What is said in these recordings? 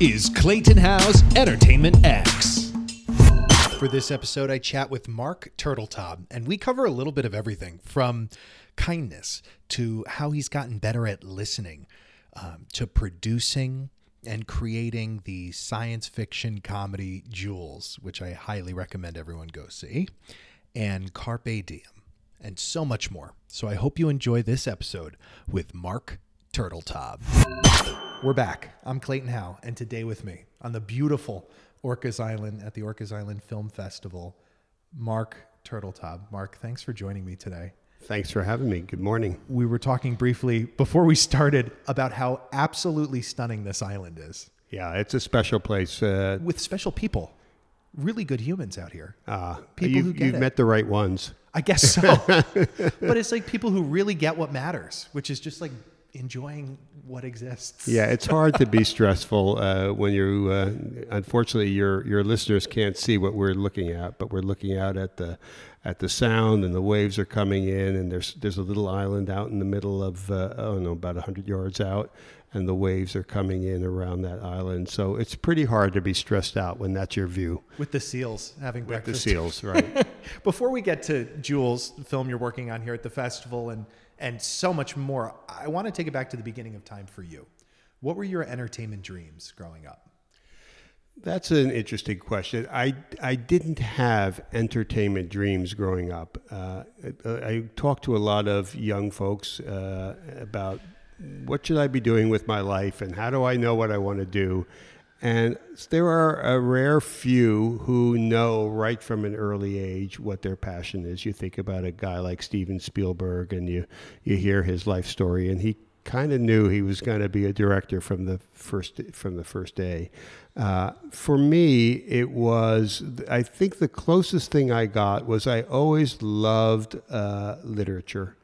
is Clayton Howe's Entertainment X. For this episode, I chat with Marc Turtletaub, and we cover a little bit of everything from kindness to how he's gotten better at listening um, to producing and creating the science fiction comedy Jules, which I highly recommend everyone go see, and Carpe Diem, and so much more. So I hope you enjoy this episode with Marc Turtletaub. We're back. I'm Clayton Howe, and today with me on the beautiful Orcas Island at the Orcas Island Film Festival, Marc Turtletaub. Marc, thanks for joining me today. Thanks for having me. Good morning. We were talking briefly before we started about how absolutely stunning this island is Yeah, it's a special place. Uh, with special people, really good humans out here. uh, People you've, who get you've it. met the right ones. I guess so. but it's like people who really get what matters, which is just like enjoying what exists. Yeah, it's hard to be stressful uh, when you. Uh, unfortunately, your your listeners can't see what we're looking at, but we're looking out at the at the sound, and the waves are coming in, and there's there's a little island out in the middle of uh, I don't know about hundred yards out, and the waves are coming in around that island. So it's pretty hard to be stressed out when that's your view. With the seals having With the seals, right? Before we get to Jules, the film you're working on here at the festival, and and so much more, I want to take it back to the beginning of time for you. What were your entertainment dreams growing up? That's an interesting question. I, I didn't have entertainment dreams growing up. Uh, I, I talked to a lot of young folks uh, about what should I be doing with my life and how do I know what I want to do. And there are a rare few who know right from an early age what their passion is. You think about a guy like Steven Spielberg and you, you hear his life story, and he kind of knew he was going to be a director from the first from the first day. Uh, for me, it was I think the closest thing I got was I always loved uh, literature,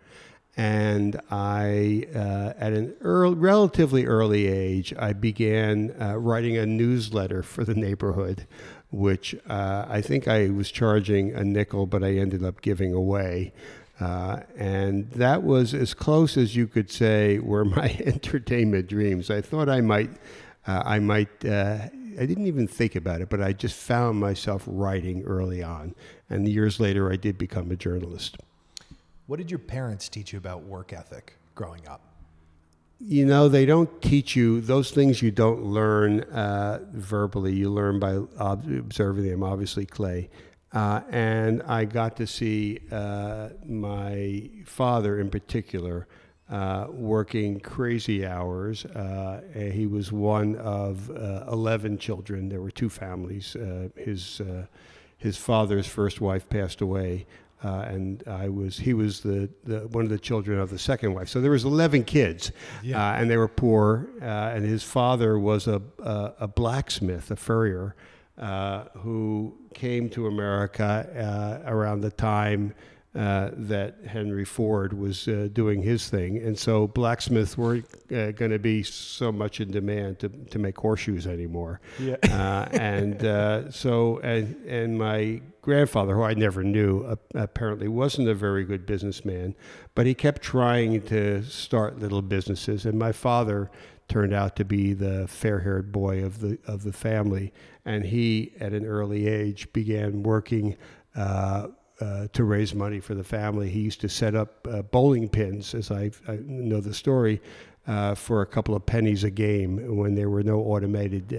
and I uh, at an early, relatively early age I began uh, writing a newsletter for the neighborhood. Which uh, I think I was charging a nickel, but I ended up giving away. Uh, and that was as close as you could say were my entertainment dreams. I thought I might, uh, I might, uh, I didn't even think about it, but I just found myself writing early on. And years later, I did become a journalist. What did your parents teach you about work ethic growing up? You know, they don't teach you those things you don't learn uh, verbally. You learn by ob- observing them, obviously, Clay. Uh, and I got to see uh, my father in particular uh, working crazy hours. Uh, he was one of uh, 11 children. There were two families. Uh, his, his father's first wife passed away. Uh, and I was he was the, the one of the children of the second wife. So there was 11 kids, Yeah. uh, and they were poor. Uh, and his father was a, a, a blacksmith, a furrier, uh, who came to America uh, around the time uh, that Henry Ford was uh, doing his thing. And so blacksmiths weren't uh, going to be so much in demand to, to make horseshoes anymore. Yeah. Uh, and uh, so, and, and my grandfather, who I never knew, uh, apparently wasn't a very good businessman, but he kept trying to start little businesses. And my father turned out to be the fair-haired boy of the of the family, and he, at an early age, began working. Uh, uh, to raise money for the family, he used to set up uh, bowling pins, as I, I know the story, uh, for a couple of pennies a game when there were no automated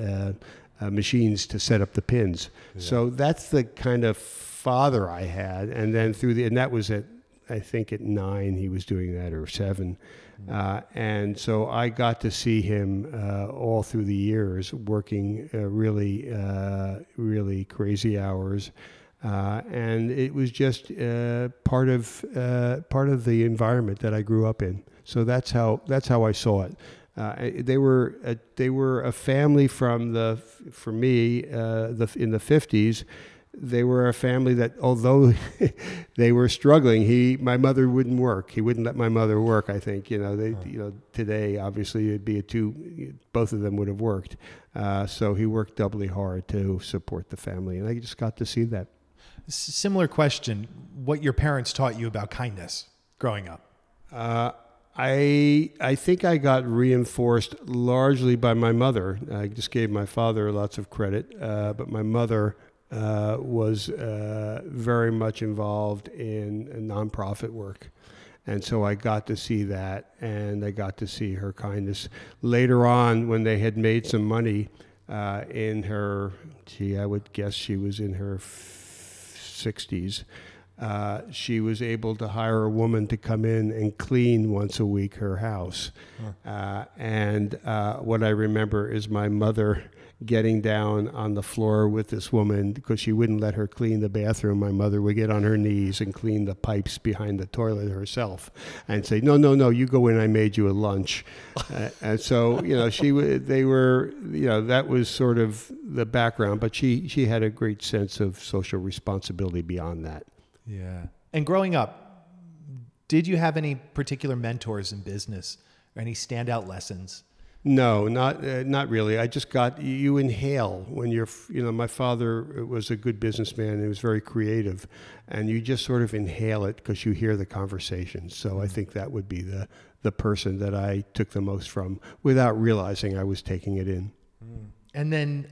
uh, machines to set up the pins. So that's the kind of father I had, and then through the and that was at I think at nine he was doing that or seven, uh, and so I got to see him uh, all through the years working uh, really uh, really crazy hours. Uh, and it was just uh, part of uh, part of the environment that I grew up in. So that's how that's how I saw it. Uh, they were a, they were a family from the for me uh, the in the fifties. They were a family that, although they were struggling, he my mother wouldn't work. He wouldn't let my mother work. I think you know they you know today obviously it'd be a two. Both of them would have worked. Uh, so he worked doubly hard to support the family, and I just got to see that. S- Similar question: What your parents taught you about kindness growing up? I I think I got reinforced largely by my mother. I just gave my father lots of credit, uh, but my mother uh, was uh, very much involved in nonprofit work. And so I got to see that, and I got to see her kindness. Later on, when they had made some money uh, in her, gee, I would guess she was in her f- 60s, uh, she was able to hire a woman to come in and clean once a week her house. Uh, and uh, what I remember is my mother getting down on the floor with this woman because she wouldn't let her clean the bathroom. My mother would get on her knees and clean the pipes behind the toilet herself and say, "No, no, no, you go in. I made you a lunch." uh, and so, you know, she they were, you know, that was sort of the background, but she she had a great sense of social responsibility beyond that. Yeah. And growing up, did you have any particular mentors in business or any standout lessons? No, not uh, not really. I just got you inhale when you're you know my father uh, was a good businessman. He was very creative, and you just sort of inhale it because you hear the conversation. So I mm-hmm. think that would be the the person that I took the most from without realizing I was taking it in. Mm. And then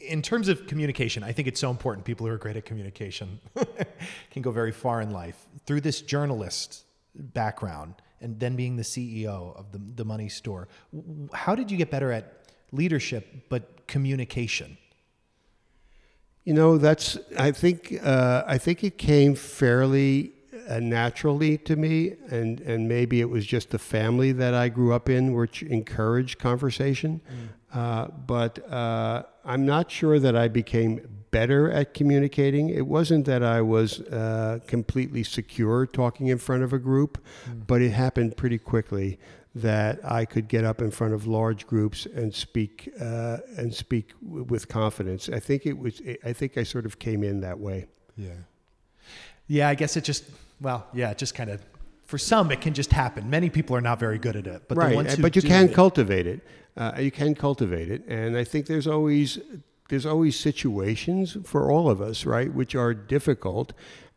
in terms of communication, I think it's so important. People who are great at communication can go very far in life. Through this journalist background and then being the CEO of the, the money store, how did you get better at leadership but communication? You know, that's I think uh, I think it came fairly uh, naturally to me, and and maybe it was just the family that I grew up in, which encouraged conversation. Uh, but uh, I'm not sure that I became better at communicating. It wasn't that I was uh, completely secure talking in front of a group, but it happened pretty quickly that I could get up in front of large groups and speak uh, and speak w- with confidence. I think it was. I think I sort of came in that way. Yeah. Yeah, I guess it just, well, yeah, it just kind of, for some, it can just happen. Many people are not very good at it. But the right, ones uh, but you can it- cultivate it. Uh, you can cultivate it, and I think there's always there's always situations for all of us, right, which are difficult,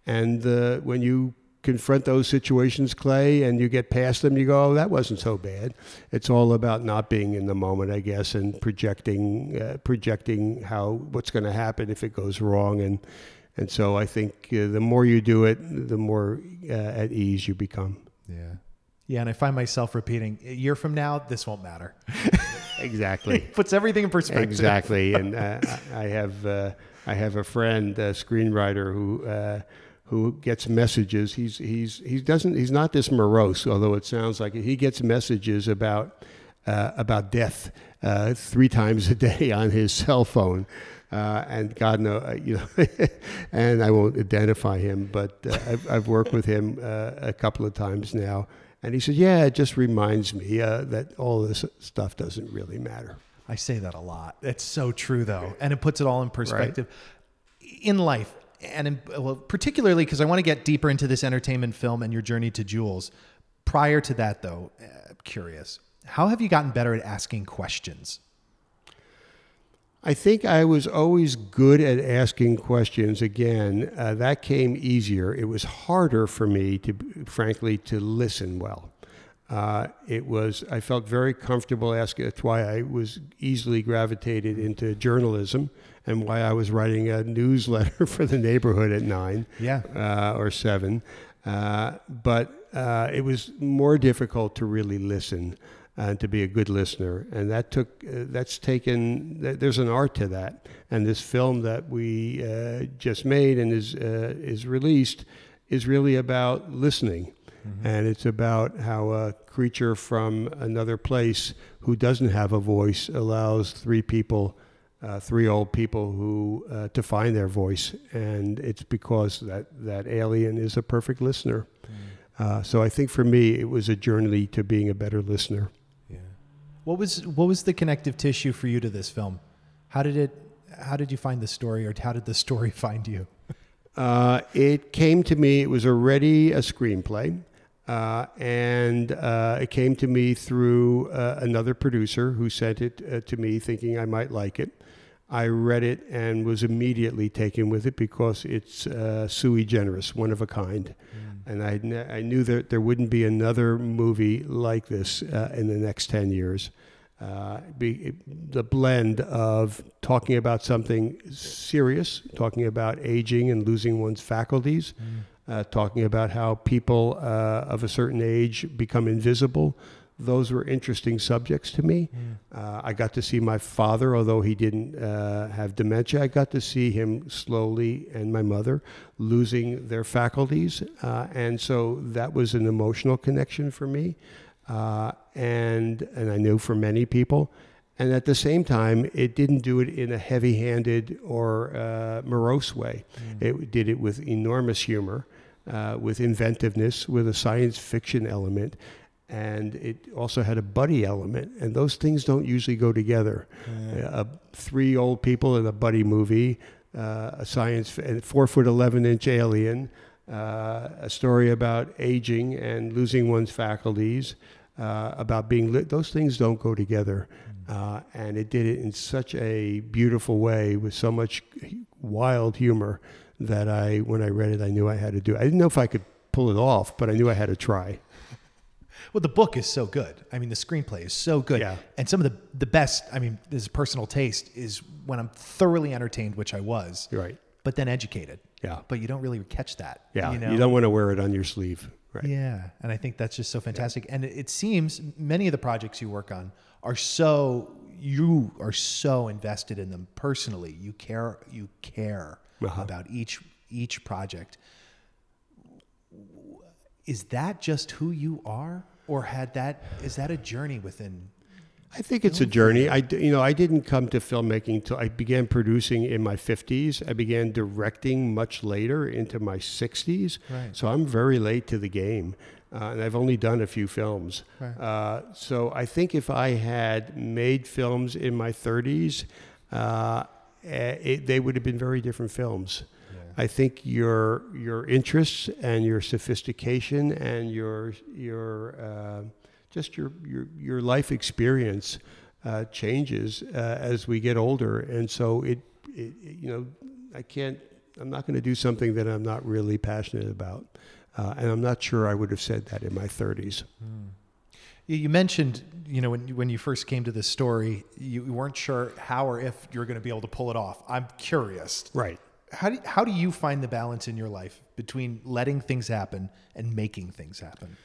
and uh, when you confront those situations, Clay, and you get past them, you go, "Oh, that wasn't so bad." It's all about not being in the moment, I guess, and projecting uh, projecting how what's going to happen if it goes wrong, and and so I think uh, the more you do it, the more uh, at ease you become. Yeah. Yeah, and I find myself repeating, a year from now, this won't matter. Exactly. it Puts everything in perspective. Exactly, and uh, I I have uh, I have a friend, a screenwriter who uh, who gets messages. He's he's he doesn't he's not this morose, although it sounds like it. He gets messages about uh, about death uh, three times a day on his cell phone. Uh, and God know, uh, you know, and I won't identify him, but uh, I've, I've worked with him uh, a couple of times now, and he said, "Yeah, it just reminds me uh, that all this stuff doesn't really matter." I say that a lot. It's so true, though, and it puts it all in perspective. In life, and in, well, particularly because I want to get deeper into this entertainment film and your journey to Jules. Prior to that, though, uh, curious, how have you gotten better at asking questions? I think I was always good at asking questions. Again, uh, that came easier. It was harder for me to, frankly, to listen well. Uh, it was. I felt very comfortable asking. That's why I was easily gravitated into journalism, and why I was writing a newsletter for the neighborhood at nine, Yeah. uh, or seven. Uh, but uh, it was more difficult to really listen and to be a good listener, and that took. Uh, that's taken. There's an art to that, and this film that we uh, just made and is uh, is released is really about listening. And it's about how a creature from another place who doesn't have a voice allows three people, uh, three old people who uh, to find their voice, and it's because that that alien is a perfect listener. Uh, so I think for me, it was a journey to being a better listener. What was what was the connective tissue for you to this film? How did it? How did you find the story, or how did the story find you? Uh, it came to me, it was already a screenplay. Uh, and uh, it came to me through uh, another producer who sent it uh, to me thinking I might like it. I read it and was immediately taken with it because it's uh, sui generis, one of a kind. And I, kn- I knew that there wouldn't be another movie like this uh, in the next 10 years. Uh, be, the blend of talking about something serious, talking about aging and losing one's faculties, uh, talking about how people uh, of a certain age become invisible. Those were interesting subjects to me. Uh, I got to see my father, although he didn't uh, have dementia. I got to see him slowly, and my mother losing their faculties, uh, and so that was an emotional connection for me, uh, and and I knew for many people. And at the same time, it didn't do it in a heavy-handed or uh, morose way. It did it with enormous humor, uh, with inventiveness, with a science fiction element, and it also had a buddy element. And those things don't usually go together. Uh, three old people in a buddy movie, uh, a science, a four foot eleven inch alien, uh, a story about aging and losing one's faculties, uh, about being lit. Those things don't go together. Uh, and it did it in such a beautiful way with so much wild humor that I, when I read it, I knew I had to do it. I didn't know if I could pull it off, but I knew I had to try. Well, the book is so good. I mean, the screenplay is so good. Yeah. And some of the the best. I mean, this personal taste is when I'm thoroughly entertained, which I was. Right. But then educated. Yeah. But you don't really catch that. Yeah. You You, don't want to wear it on your sleeve. Right. Yeah, and I think that's just so fantastic. And it, it seems many of the projects you work on are so you are so invested in them personally. You care you care Uh-huh. about each each project. Is that just who you are, or had that is that a journey within? I think it's a journey. I, you know, I didn't come to filmmaking till I began producing in my 50s. I began directing much later into my 60s. Right. So I'm very late to the game, uh, and I've only done a few films. Right. Uh, so I think if I had made films in my 30s, uh, eh, it, they would have been very different films. I think your your interests and your sophistication and your your uh, just your your your life experience uh, changes uh, as we get older, and so it, it you know I can't I'm not going to do something that I'm not really passionate about, uh, and I'm not sure I would have said that in my 30s. You, you mentioned you know when you- when you first came to this story, you weren't sure how or if you were going to be able to pull it off. I'm curious. Right. How do, how do you find the balance in your life between letting things happen and making things happen?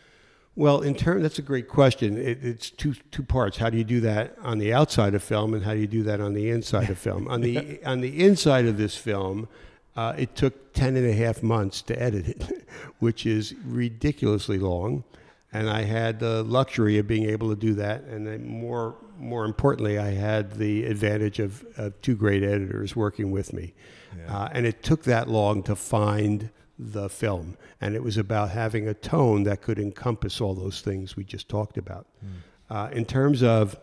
Well, in turn, that's a great question. It, it's two two parts. How do you do that on the outside of film, and how do you do that on the inside of film? On the on the inside of this film, uh, it took 10 and a half months to edit it, which is ridiculously long. And I had the luxury of being able to do that, and then more more importantly, I had the advantage of, of two great editors working with me. Uh, and it took that long to find the film. And it was about having a tone that could encompass all those things we just talked about. Uh, in terms of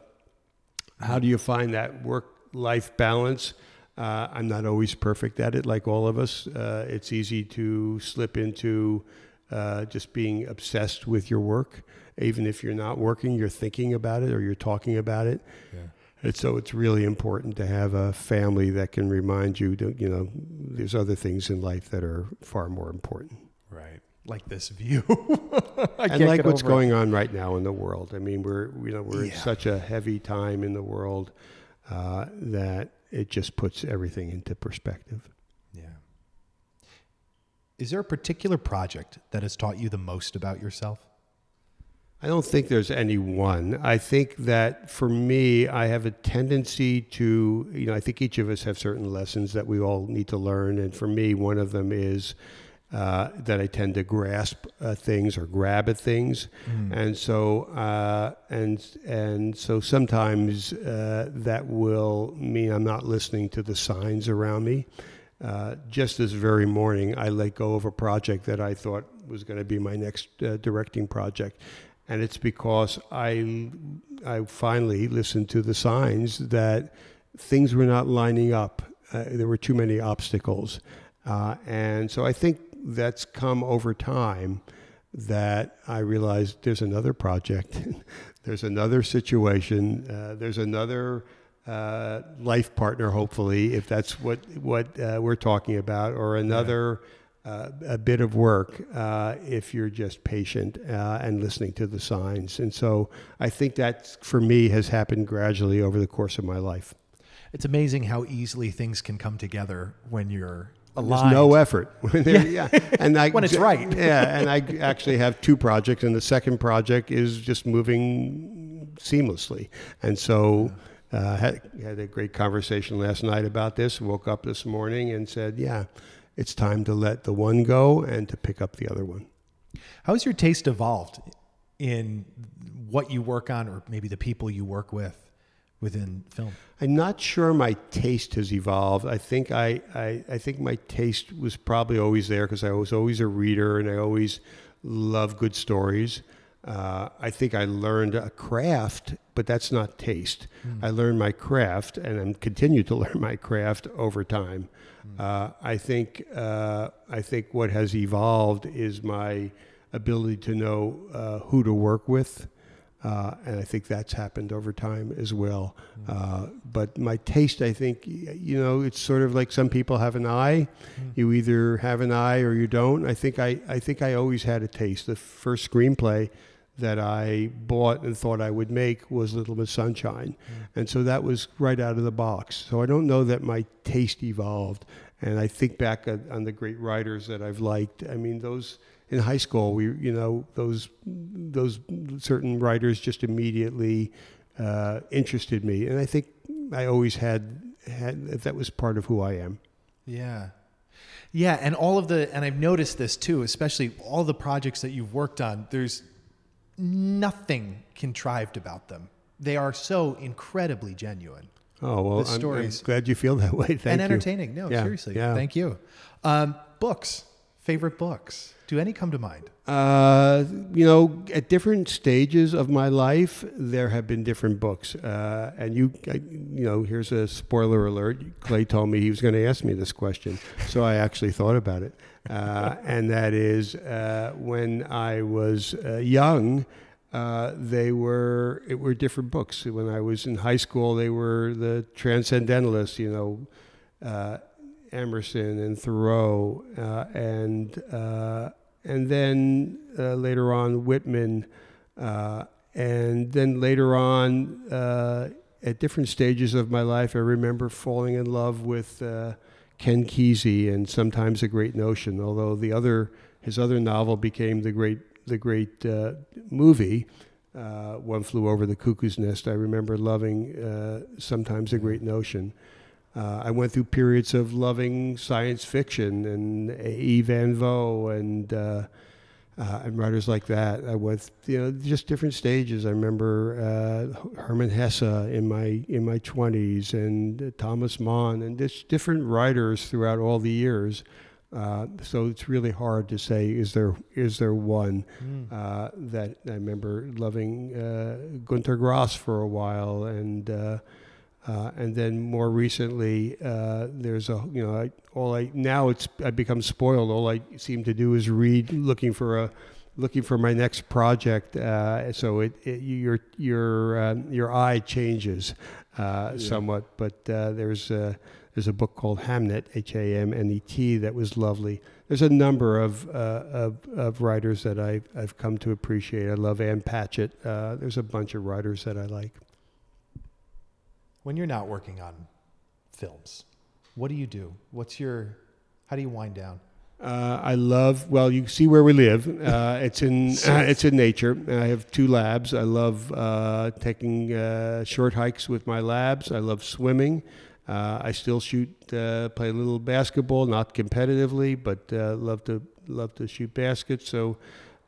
how do you find that work life balance? Uh, I'm not always perfect at it, like all of us. Uh, it's easy to slip into uh, just being obsessed with your work. Even if you're not working, you're thinking about it or you're talking about it. And so it's really important to have a family that can remind you that, you know, there's other things in life that are far more important. Right. Like this view. I and like what's over it. going on right now in the world. I mean, we're you know we're in such a heavy time in the world uh, that it just puts everything into perspective. Yeah. Is there a particular project that has taught you the most about yourself? I don't think there's any one. I think that for me, I have a tendency to, you know, I think each of us have certain lessons that we all need to learn. And for me, one of them is uh, that I tend to grasp uh, things or grab at things. And so, uh, and, and so sometimes uh, that will mean I'm not listening to the signs around me. Uh, just this very morning, I let go of a project that I thought was going to be my next uh, directing project, and it's because I I finally listened to the signs that things were not lining up. Uh, there were too many obstacles, uh, and so I think that's come over time. That I realized there's another project, there's another situation, uh, there's another uh, life partner, hopefully, if that's what what uh, we're talking about, or another uh, a bit of work uh, if you're just patient uh, and listening to the signs. And so I think that for me has happened gradually over the course of my life. It's amazing how easily things can come together when you're There's no effort. yeah. And I, When it's right. yeah. And I actually have two projects, and the second project is just moving seamlessly. And so uh, had, had a great conversation last night about this. Woke up this morning and said, yeah, it's time to let the one go and to pick up the other one. How has your taste evolved in what you work on, or maybe the people you work with within film? I'm not sure my taste has evolved. I think I, I, I think my taste was probably always there because I was always a reader and I always love good stories. Uh, I think I learned a craft, but that's not taste. I learned my craft and I'm continue to learn my craft over time. Uh, I think uh, I think what has evolved is my ability to know uh, who to work with. Uh, and I think that's happened over time as well. Uh, but my taste, I think, you know, it's sort of like some people have an eye. You either have an eye or you don't. I think I, I think I always had a taste. The first screenplay that I bought and thought I would make was Little Miss Sunshine, and so that was right out of the box. So I don't know that my taste evolved. And I think back on, on the great writers that I've liked. I mean, those in high school, we you know those those certain writers just immediately uh, interested me, and I think I always had had that was part of who I am. Yeah. Yeah, and all of the and I've noticed this too, especially all the projects that you've worked on, there's nothing contrived about them. They are so incredibly genuine Oh well, The I'm- I'm, stories. glad you feel that way. Thank you. and you. entertaining. No, Yeah, seriously. yeah. Thank you. Um, books, favorite books. Do any come to mind? Uh, you know, at different stages of my life, there have been different books. Uh, and you, I, you know, here's a spoiler alert. Clay told me he was going to ask me this question, so I actually thought about it. Uh, and that is, uh, when I was uh, young, uh, they were it were different books. When I was in high school, they were the Transcendentalists. You know. Uh, Emerson and Thoreau, uh, and uh, and then uh, later on Whitman, uh, and then later on uh, at different stages of my life, I remember falling in love with uh, Ken Kesey and sometimes a Great Notion. Although the other his other novel became the great the great uh, movie. Uh, One flew over the cuckoo's nest. I remember loving sometimes a great notion. Uh, I went through periods of loving science fiction and E. Van Vogt and uh, uh, and writers like that. I went, you know, just different stages. I remember uh, Hermann Hesse in my in my twenties and uh, Thomas Mann and just different writers throughout all the years. Uh, so it's really hard to say is there is there one uh, that I remember loving uh, Günter Grass for a while and. Uh, and then more recently, uh, there's a you know I, all I now it's I become spoiled. All I seem to do is read, looking for a looking for my next project. Uh, so it, it your your um, your eye changes uh, somewhat. But uh, there's a, there's a book called Hamnet H A M N E T that was lovely. There's a number of, uh, of of writers that I've I've come to appreciate. I love Ann Patchett. Uh, there's a bunch of writers that I like. When you're not working on films, what do you do? What's your how do you wind down? Uh, I love. Well, you see where we live. Uh, it's in uh, it's in nature. I have two labs. I love uh, taking uh, short hikes with my labs. I love swimming. Uh, I still shoot, uh, play a little basketball, not competitively, but uh, love to love to shoot baskets. So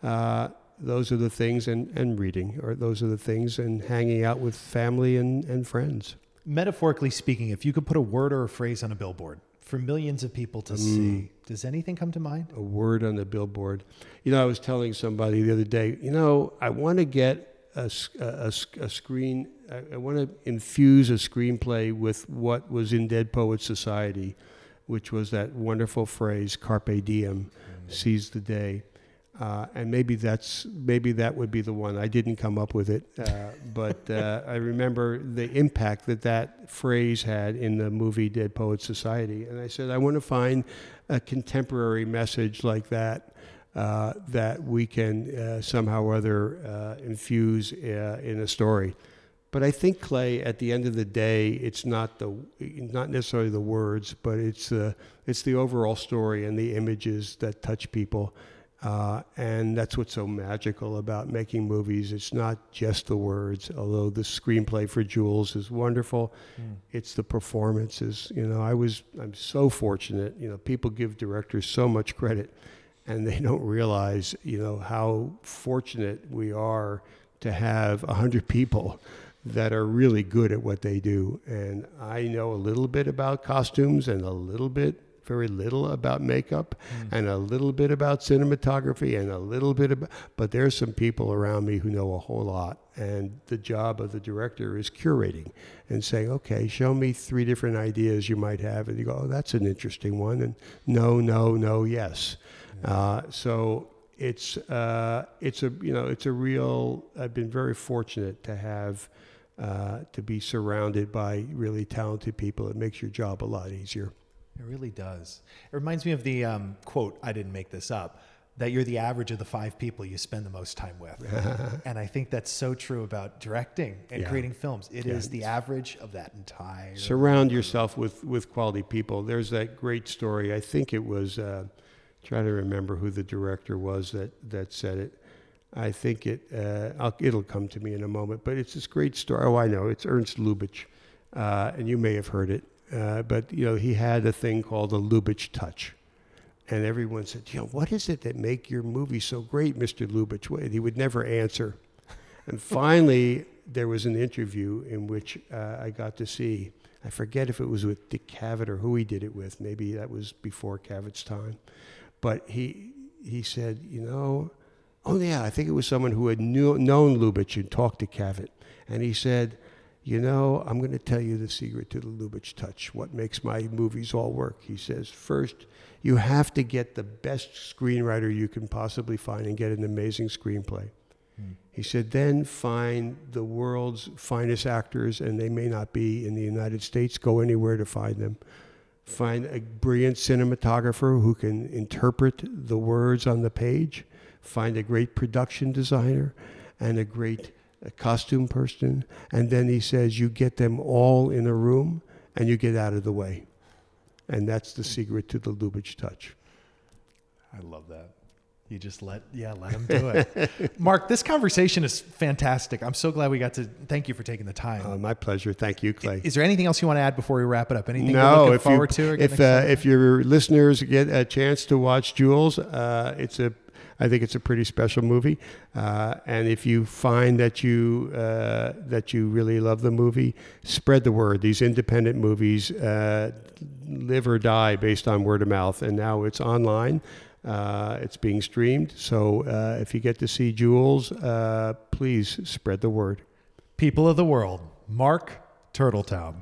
uh, those are the things, and, and reading, or those are the things, and hanging out with family and, and friends. Metaphorically speaking, if you could put a word or a phrase on a billboard for millions of people to mm. see, does anything come to mind? a word on the billboard. You know, I was telling somebody the other day, you know, I want to get a a screen, I, I want to infuse a screenplay with what was in Dead Poets Society, which was that wonderful phrase, carpe diem, mm. seize the day. Uh, and maybe that's maybe that would be the one. I didn't come up with it, uh, but uh, I remember the impact that that phrase had in the movie Dead Poets Society. And I said, I want to find a contemporary message like that uh, that we can uh, somehow or other uh, infuse in a story. But I think Clay, at the end of the day, it's not the not necessarily the words, but it's the it's the overall story and the images that touch people. Uh, and that's what's so magical about making movies. It's not just the words, although the screenplay for Jules is wonderful. Mm. It's the performances. You know, I was, I'm so fortunate. You know, people give directors so much credit and they don't realize, you know, how fortunate we are to have 100 people that are really good at what they do. And I know a little bit about costumes and a little bit, very little about makeup mm. and a little bit about cinematography and a little bit about, but there's some people around me who know a whole lot. And the job of the director is curating and saying, okay, show me three different ideas you might have. And you go, oh, that's an interesting one. And no, no, no, yes. Uh, so it's uh, it's a you know it's a real. I've been very fortunate to have uh, to be surrounded by really talented people. It makes your job a lot easier. It really does. It reminds me of the um, quote. I didn't make this up. That you're the average of the five people you spend the most time with, and I think that's so true about directing and yeah. creating films. It yeah. is the average of that entire. Surround yourself with with quality people. There's that great story. I think it was. Uh, try to remember who the director was that, that said it. I think it uh, it'll come to me in a moment, but it's this great story. Oh, I know it's Ernst Lubitsch, uh, and you may have heard it. Uh, but you know, he had a thing called the Lubitsch touch, and everyone said, "You know, what is it that make your movie so great, Mr. Lubitsch?" And he would never answer. And finally, there was an interview in which uh, I got to see. I forget if it was with Dick Cavett or who he did it with. Maybe that was before Cavett's time but he he said, you know, oh yeah, I think it was someone who had knew, known Lubitsch and talked to Cavett, and he said, you know, I'm going to tell you the secret to the Lubitsch touch. What makes my movies all work? He says, first, you have to get the best screenwriter you can possibly find and get an amazing screenplay. Hmm. He said, then find the world's finest actors, and they may not be in the United States. Go anywhere to find them find a brilliant cinematographer who can interpret the words on the page, find a great production designer, and a great uh, costume person. And then he says, you get them all in a room and you get out of the way. And that's the secret to the Lubitsch touch. I love that. You just let, yeah, let him do it. Marc, this conversation is fantastic. I'm so glad we got to. Thank you for taking the time. Uh, my pleasure. Thank you, Clay. Is there anything else you want to add before we wrap it up? Anything no, if forward you, to? if uh, if your listeners get a chance to watch Jules, uh, it's a I think it's a pretty special movie. Uh, and if you find that you uh, that you really love the movie, spread the word. These independent movies uh, live or die based on word of mouth, and now it's online. Uh, it's being streamed. So uh, if you get to see Jules, uh, please spread the word. People of the world, Marc Turtletaub.